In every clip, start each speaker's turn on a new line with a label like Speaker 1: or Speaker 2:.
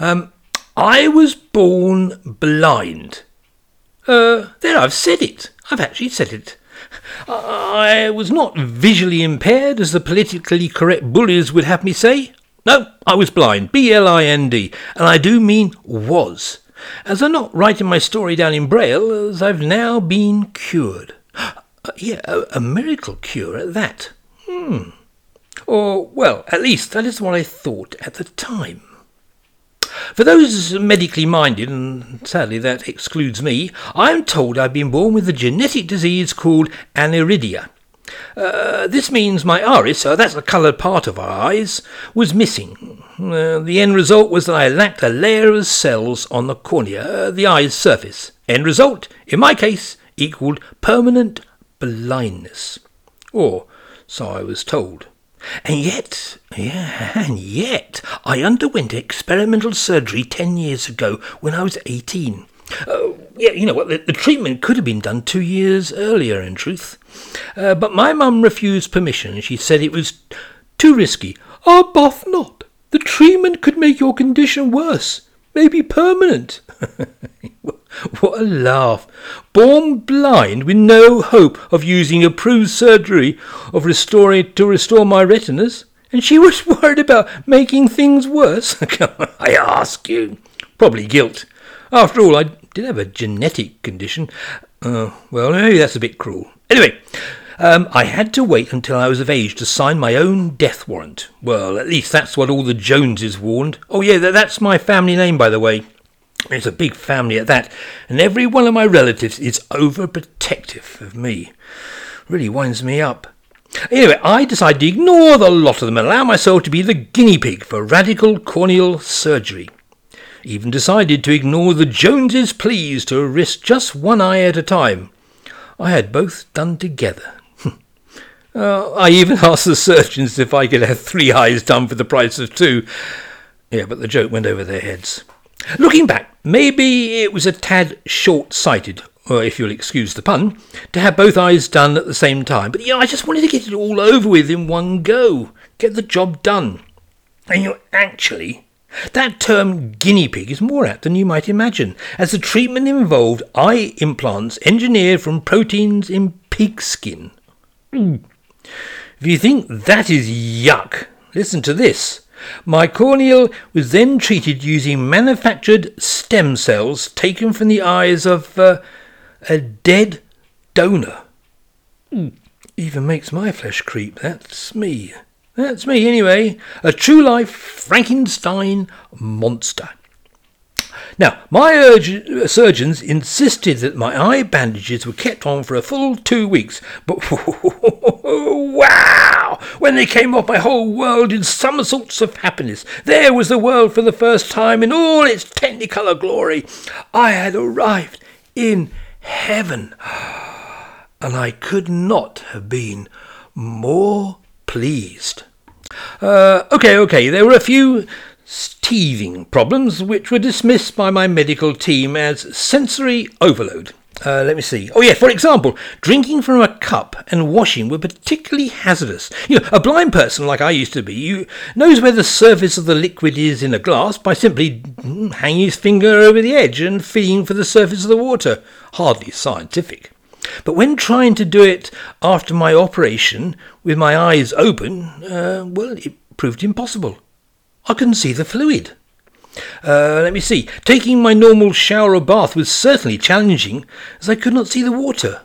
Speaker 1: Um, I was born blind. Uh, there, I've said it. I've actually said it. I was not visually impaired, as the politically correct bullies would have me say. No, I was blind, B L I N D, and I do mean was, as I'm not writing my story down in Braille, as I've now been cured. Uh, yeah, a, a, miracle cure at that. Hmm. Or, well, at least that is what I thought at the time. For those medically minded, and sadly that excludes me, I am told I've been born with a genetic disease called aniridia. Uh, this means my iris, uh, that's the coloured part of our eyes, was missing. Uh, the end result was that I lacked a layer of cells on the cornea, uh, the eye's surface. End result, in my case, equalled permanent blindness. Or so I was told. And yet, yeah, and yet, I underwent experimental surgery ten years ago when I was 18. Uh, yeah, you know what, the, the, treatment could have been done two years earlier, in truth. Uh, but my mum refused permission. She said it was too risky. Oh, both not. The treatment could make your condition worse, maybe permanent. what a laugh. Born blind with no hope of using approved surgery of restoring to restore my retinas, and she was worried about making things worse. I ask you. Probably guilt. After all, I did have a genetic condition. Uh, well, maybe that's a bit cruel. Anyway, um, I had to wait until I was of age to sign my own death warrant. Well, at least that's what all the Joneses warned. Oh, yeah, that's my family name, by the way. It's a big family at that, and every one of my relatives is overprotective of me. Really winds me up. Anyway, I decided to ignore the lot of them and allow myself to be the guinea pig for radical corneal surgery. Even decided to ignore the Joneses' pleas to risk just one eye at a time. I had both done together. uh, I even asked the surgeons if I could have three eyes done for the price of two. Yeah, but the joke went over their heads. Looking back, maybe it was a tad short sighted, or if you'll excuse the pun, to have both eyes done at the same time. But yeah, I just wanted to get it all over with in one go, get the job done. And you actually, that term guinea pig is more apt than you might imagine, as the treatment involved eye implants engineered from proteins in pig skin. Mm. If you think that is yuck, listen to this. My corneal was then treated using manufactured stem cells taken from the eyes of uh, a dead donor. Mm, even makes my flesh creep. That's me. That's me, anyway. A true life Frankenstein monster. Now, my urg- surgeons insisted that my eye bandages were kept on for a full two weeks, but wow! When they came off, my whole world did somersaults of happiness. There was the world for the first time in all its technicolor glory. I had arrived in heaven, and I could not have been more pleased. Uh, okay, okay, there were a few teething problems, which were dismissed by my medical team as sensory overload. Uh, let me see. Oh, yeah, for example, drinking from a cup and washing were particularly hazardous. You know, a blind person like I used to be you knows where the surface of the liquid is in a glass by simply mm, hanging his finger over the edge and feeling for the surface of the water. Hardly scientific. But when trying to do it after my operation with my eyes open, uh, well, it proved impossible. I couldn't see the fluid. Uh, let me see. Taking my normal shower or bath was certainly challenging, as I could not see the water.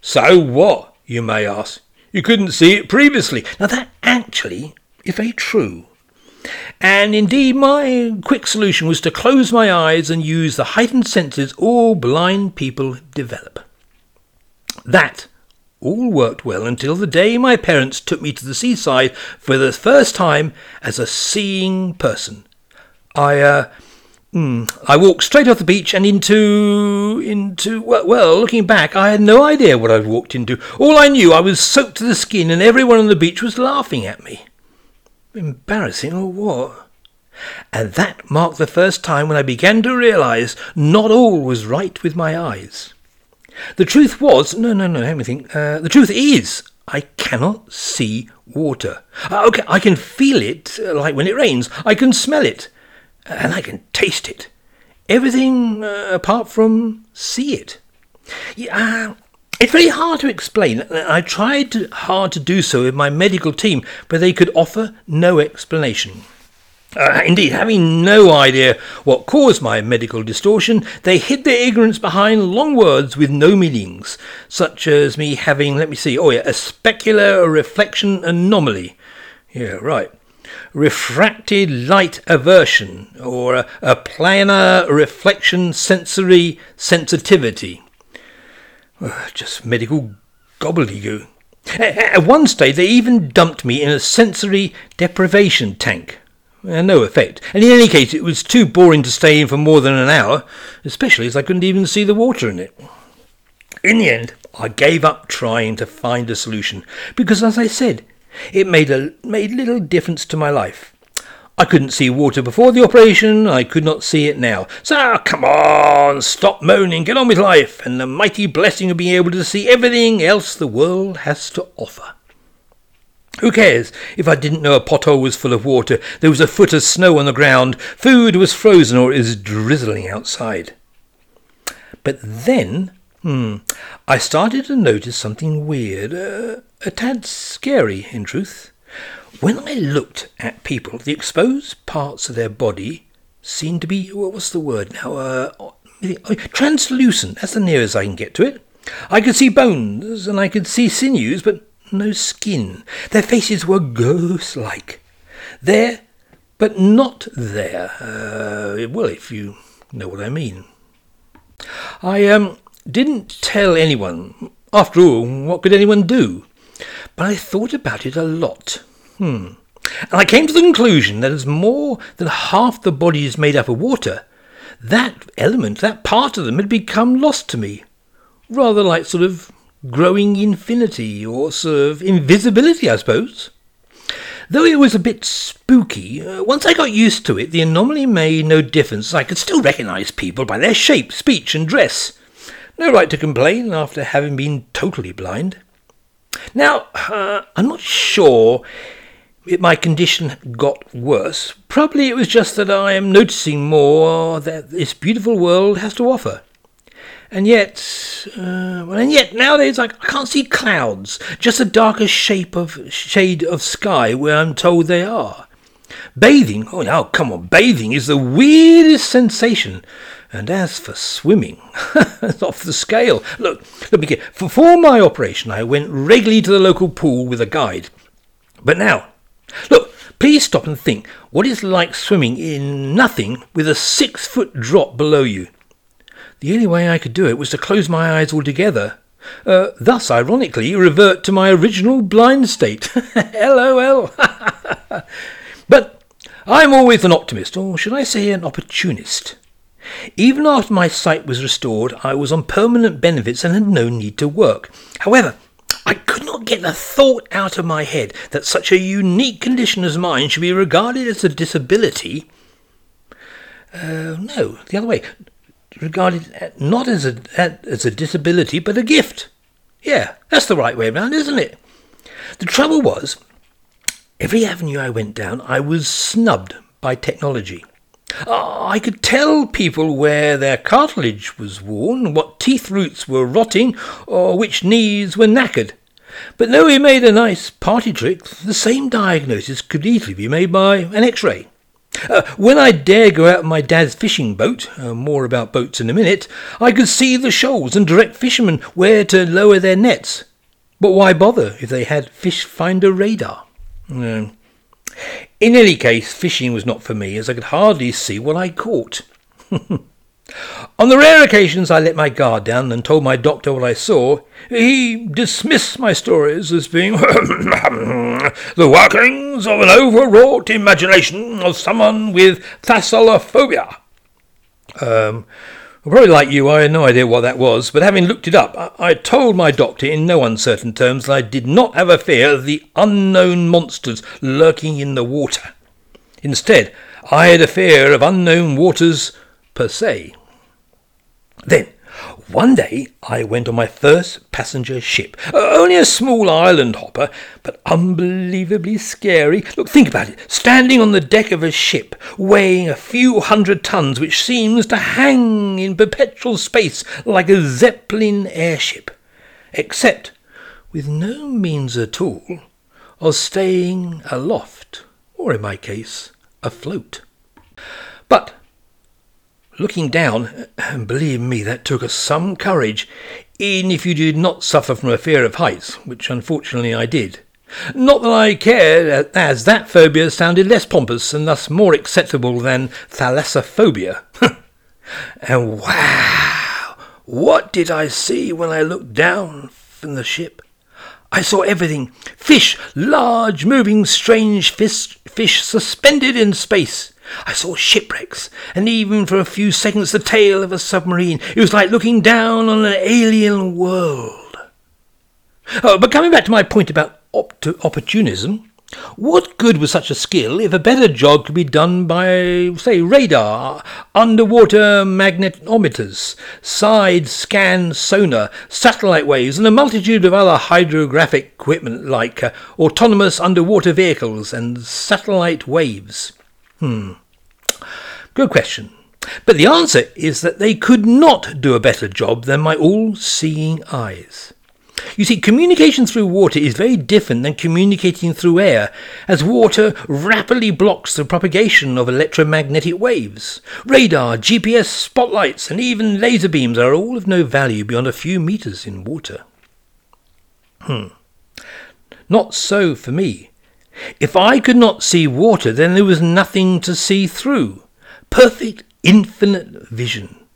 Speaker 1: So what, you may ask? You couldn't see it previously. Now that actually is very true. And indeed, my quick solution was to close my eyes and use the heightened senses all blind people develop. That all worked well until the day my parents took me to the seaside for the first time as a seeing person. I, uh, mm, I walked straight off the beach and into, into, well, well, looking back, I had no idea what I'd walked into. All I knew, I was soaked to the skin and everyone on the beach was laughing at me. Embarrassing or what? And that marked the first time when I began to realize not all was right with my eyes. The truth was, no, no, no, let me think. Uh, the truth is, I cannot see water. Uh, okay, I can feel it, uh, like when it rains. I can smell it. and I can taste it. Everything uh, apart from see it. Yeah, uh, it's very hard to explain. I tried hard to do so with my medical team, but they could offer no explanation. Uh, indeed, having no idea what caused my medical distortion, they hid their ignorance behind long words with no meanings, such as me having, let me see, oh yeah, a specular reflection anomaly. Yeah, right. Refracted light aversion, or a, a planar reflection sensory sensitivity. Just medical gobbledygook. At one stage, they even dumped me in a sensory deprivation tank. No effect. And in any case, it was too boring to stay in for more than an hour, especially as I couldn't even see the water in it. In the end, I gave up trying to find a solution because, as I said, it made a made little difference to my life. I couldn't see water before the operation, I could not see it now. So come on, stop moaning, get on with life, and the mighty blessing of being able to see everything else the world has to offer. Who cares if I didn't know a pothole was full of water, there was a foot of snow on the ground, food was frozen, or it was drizzling outside? But then, hmm, I started to notice something weird, uh, a tad scary, in truth. When I looked at people, the exposed parts of their body seemed to be, what's the word now, uh, translucent. That's the nearest I can get to it. I could see bones and I could see sinews, but no skin. Their faces were ghost like. There, but not there. Uh, well, if you know what I mean. I um, didn't tell anyone. After all, what could anyone do? But I thought about it a lot. Hmm. And I came to the conclusion that as more than half the body is made up of water, that element, that part of them, had become lost to me. Rather like sort of growing infinity, or sort of invisibility, I suppose. Though it was a bit spooky, uh, once I got used to it, the anomaly made no difference. I could still recognize people by their shape, speech, and dress. No right to complain after having been totally blind. Now, uh, I'm not sure if my condition got worse. Probably it was just that I am noticing more that this beautiful world has to offer. And yet, uh, well, and yet nowadays I, I can't see clouds, just a darker shape of shade of sky where I'm told they are. Bathing, oh now come on, bathing is the weirdest sensation. And as for swimming, it's off the scale. Look, let me get. Before my operation, I went regularly to the local pool with a guide. But now, look, please stop and think what it's like swimming in nothing with a six foot drop below you. The only way I could do it was to close my eyes altogether. Uh, thus, ironically, revert to my original blind state. LOL. but I'm always an optimist, or should I say an opportunist. Even after my sight was restored, I was on permanent benefits and had no need to work. However, I could not get the thought out of my head that such a unique condition as mine should be regarded as a disability. Uh, no, the other way regarded not as a as a disability but a gift. Yeah, that's the right way around, isn't it? The trouble was, every avenue I went down, I was snubbed by technology. Ah, I could tell people where their cartilage was worn, what teeth roots were rotting, or which knees were knackered. But though he made a nice party trick, the same diagnosis could easily be made by an X-ray. Uh, when I dare go out in my dad's fishing boat, uh, more about boats in a minute, I could see the shoals and direct fishermen where to lower their nets. But why bother if they had fish finder radar? Uh, in any case, fishing was not for me, as I could hardly see what I caught. On the rare occasions I let my guard down and told my doctor what I saw, he dismissed my stories as being the workings of an overwrought imagination of someone with thalassophobia. Um, probably like you, I had no idea what that was, but having looked it up, I told my doctor in no uncertain terms that I did not have a fear of the unknown monsters lurking in the water. Instead, I had a fear of unknown waters per se. Then, One day I went on my first passenger ship. Only a small island hopper, but unbelievably scary. Look, think about it. Standing on the deck of a ship, weighing a few hundred tons, which seems to hang in perpetual space like a Zeppelin airship. Except with no means at all of staying aloft, or in my case, afloat. But looking down, and believe me, that took some courage, even if you did not suffer from a fear of heights, which unfortunately I did. Not that I cared, as that phobia sounded less pompous and thus more acceptable than thalassophobia. and wow, what did I see when I looked down from the ship? I saw everything fish, large, moving, strange fish, fish suspended in space. I saw shipwrecks, and even for a few seconds the tail of a submarine. It was like looking down on an alien world. Oh, but coming back to my point about op- opportunism, what good was such a skill if a better job could be done by, say, radar, underwater magnetometers, side scan sonar, satellite waves, and a multitude of other hydrographic equipment like uh, autonomous underwater vehicles and satellite waves? Hmm. Good question. But the answer is that they could not do a better job than my all seeing eyes. You see, communication through water is very different than communicating through air, as water rapidly blocks the propagation of electromagnetic waves. Radar, GPS spotlights, and even laser beams are all of no value beyond a few meters in water. Hmm. Not so for me. If I could not see water, then there was nothing to see through. Perfect, infinite vision.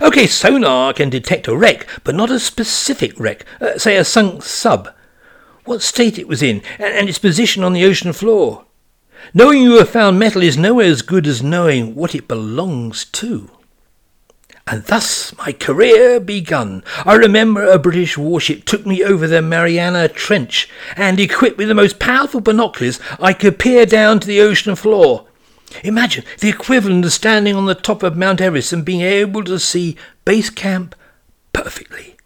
Speaker 1: Okay, sonar can detect a wreck, but not a specific wreck, uh, say a sunk sub. What state it was in, and, and its position on the ocean floor. Knowing you have found metal is nowhere as good as knowing what it belongs to. And thus my career begun. I remember a British warship took me over the Mariana Trench, and equipped with the most powerful binoculars, I could peer down to the ocean floor. Imagine the equivalent of standing on the top of Mount Everest and being able to see base camp perfectly.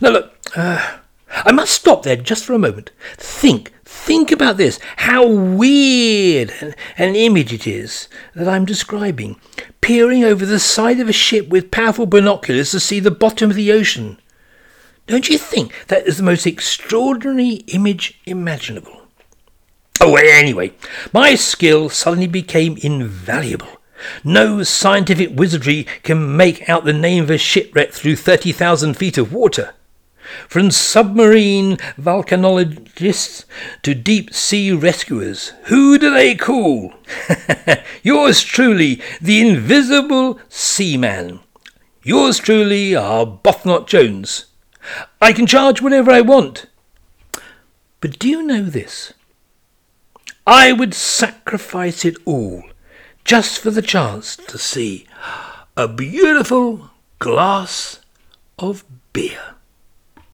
Speaker 1: Now look, uh, I must stop there just for a moment. Think, think about this. How weird an, image it is that I'm describing. Peering over the side of a ship with powerful binoculars to see the bottom of the ocean. Don't you think that is the most extraordinary image imaginable? Oh, anyway, my skill suddenly became invaluable. No scientific wizardry can make out the name of a shipwreck through 30,000 feet of water. From submarine volcanologists to deep sea rescuers, who do they call? Yours truly, the invisible seaman. Yours truly, Arbuthnot Jones. I can charge whatever I want. But do you know this? I would sacrifice it all just for the chance to see a beautiful glass of beer.